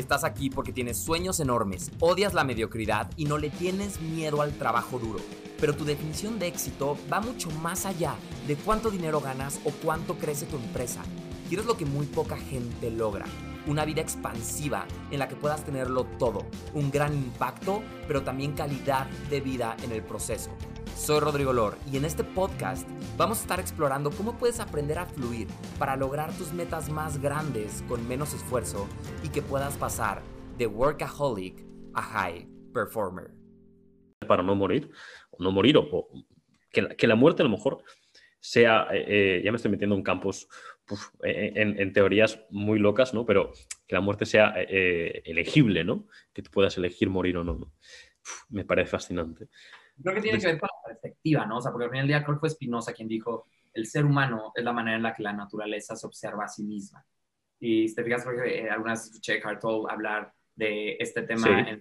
Estás aquí porque tienes sueños enormes, odias la mediocridad y no le tienes miedo al trabajo duro. Pero tu definición de éxito va mucho más allá de cuánto dinero ganas o cuánto crece tu empresa. Quieres lo que muy poca gente logra. Una vida expansiva en la que puedas tenerlo todo. Un gran impacto, pero también calidad de vida en el proceso. Soy Rodrigo Lor y en este podcast vamos a estar explorando cómo puedes aprender a fluir para lograr tus metas más grandes con menos esfuerzo y que puedas pasar de workaholic a high performer. Para no morir, o no morir, o, que, la, muerte a lo mejor sea, eh, eh, ya me estoy metiendo en campos, en, teorías muy locas, ¿no? Pero que la muerte sea eh, elegible, ¿no? Que tú puedas elegir morir o no. me parece fascinante. Creo que tiene que ver con la perspectiva, ¿no? O sea, porque al final del día creo que fue Spinoza quien dijo, el ser humano es la manera en la que la naturaleza se observa a sí misma. Y si te fijas, porque eh, algunas escuché Cartol hablar de este tema en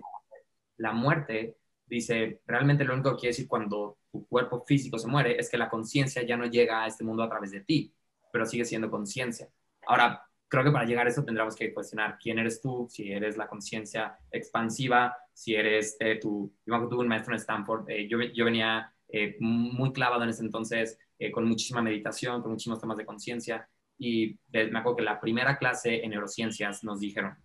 la muerte, dice, realmente lo único que quiere decir cuando tu cuerpo físico se muere es que la conciencia ya no llega a este mundo a través de ti, pero sigue siendo conciencia. Ahora, creo que para llegar a eso tendríamos que cuestionar quién eres tú, si eres la conciencia expansiva, si eres eh, tú. Yo tuve un maestro en Stanford, eh, yo, yo, venía eh, muy clavado en ese entonces, eh, con muchísima meditación, con muchísimos temas de conciencia, y me acuerdo que la primera clase en neurociencias nos dijeron,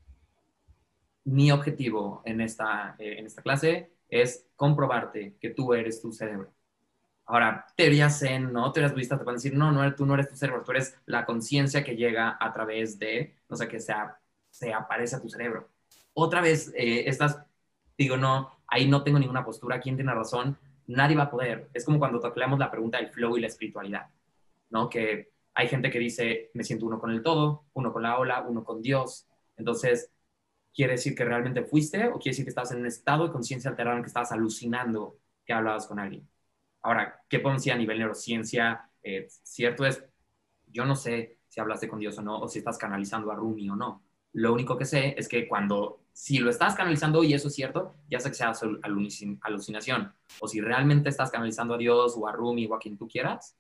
mi objetivo en esta, en esta clase es comprobarte que tú eres tu cerebro. Ahora, teorías Zen, ¿no? Teorías budistas te pueden decir, no, no, tú no eres tu cerebro, tú eres la conciencia que llega a través de, no sé, que se, se aparece a tu cerebro. Otra vez, eh, estas, digo, no, ahí no tengo ninguna postura, ¿quién tiene razón? Nadie va a poder. Es como cuando tocamos la pregunta del flow y la espiritualidad, ¿no? Que hay gente que dice, me siento uno con el todo, uno con la ola, uno con Dios. Entonces, ¿quiere decir que realmente fuiste o quiere decir que estabas en un estado de conciencia alterado en que estabas alucinando que hablabas con alguien? Ahora, ¿qué podemos decir a nivel neurociencia? Eh, cierto es, yo no sé si hablaste con Dios o no, o si estás canalizando a Rumi o no. Lo único que sé es que cuando, si lo estás canalizando y eso es cierto, ya sé que sea alucinación. O si realmente estás canalizando a Dios o a Rumi o a quien tú quieras,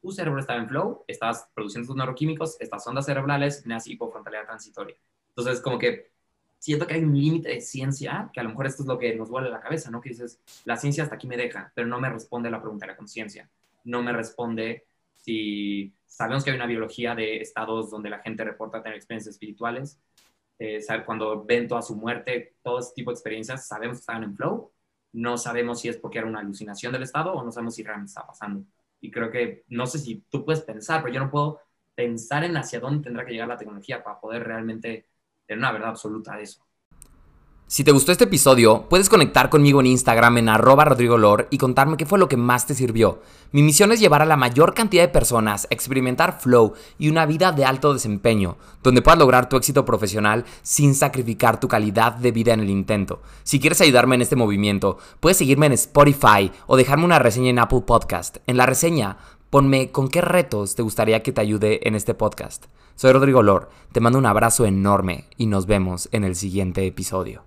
tu cerebro está en flow, estás produciendo tus neuroquímicos, estas ondas cerebrales, nace hipofrontalidad transitoria. Entonces, como que siento que hay un límite de ciencia, que a lo mejor esto es lo que nos vuelve la cabeza, ¿no? Que dices, la ciencia hasta aquí me deja, pero no me responde la pregunta de la conciencia. No me responde si sabemos que hay una biología de estados donde la gente reporta tener experiencias espirituales. Eh, cuando ven toda su muerte, todo ese tipo de experiencias, sabemos que están en flow. No sabemos si es porque era una alucinación del estado o no sabemos si realmente está pasando. Y creo que, no sé si tú puedes pensar, pero yo no puedo pensar en hacia dónde tendrá que llegar la tecnología para poder realmente tener una verdad absoluta de eso. Si te gustó este episodio, puedes conectar conmigo en Instagram en arroba rodrigolor y contarme qué fue lo que más te sirvió. Mi misión es llevar a la mayor cantidad de personas a experimentar flow y una vida de alto desempeño, donde puedas lograr tu éxito profesional sin sacrificar tu calidad de vida en el intento. Si quieres ayudarme en este movimiento, puedes seguirme en Spotify o dejarme una reseña en Apple Podcast. En la reseña Ponme con qué retos te gustaría que te ayude en este podcast. Soy Rodrigo Lor, te mando un abrazo enorme y nos vemos en el siguiente episodio.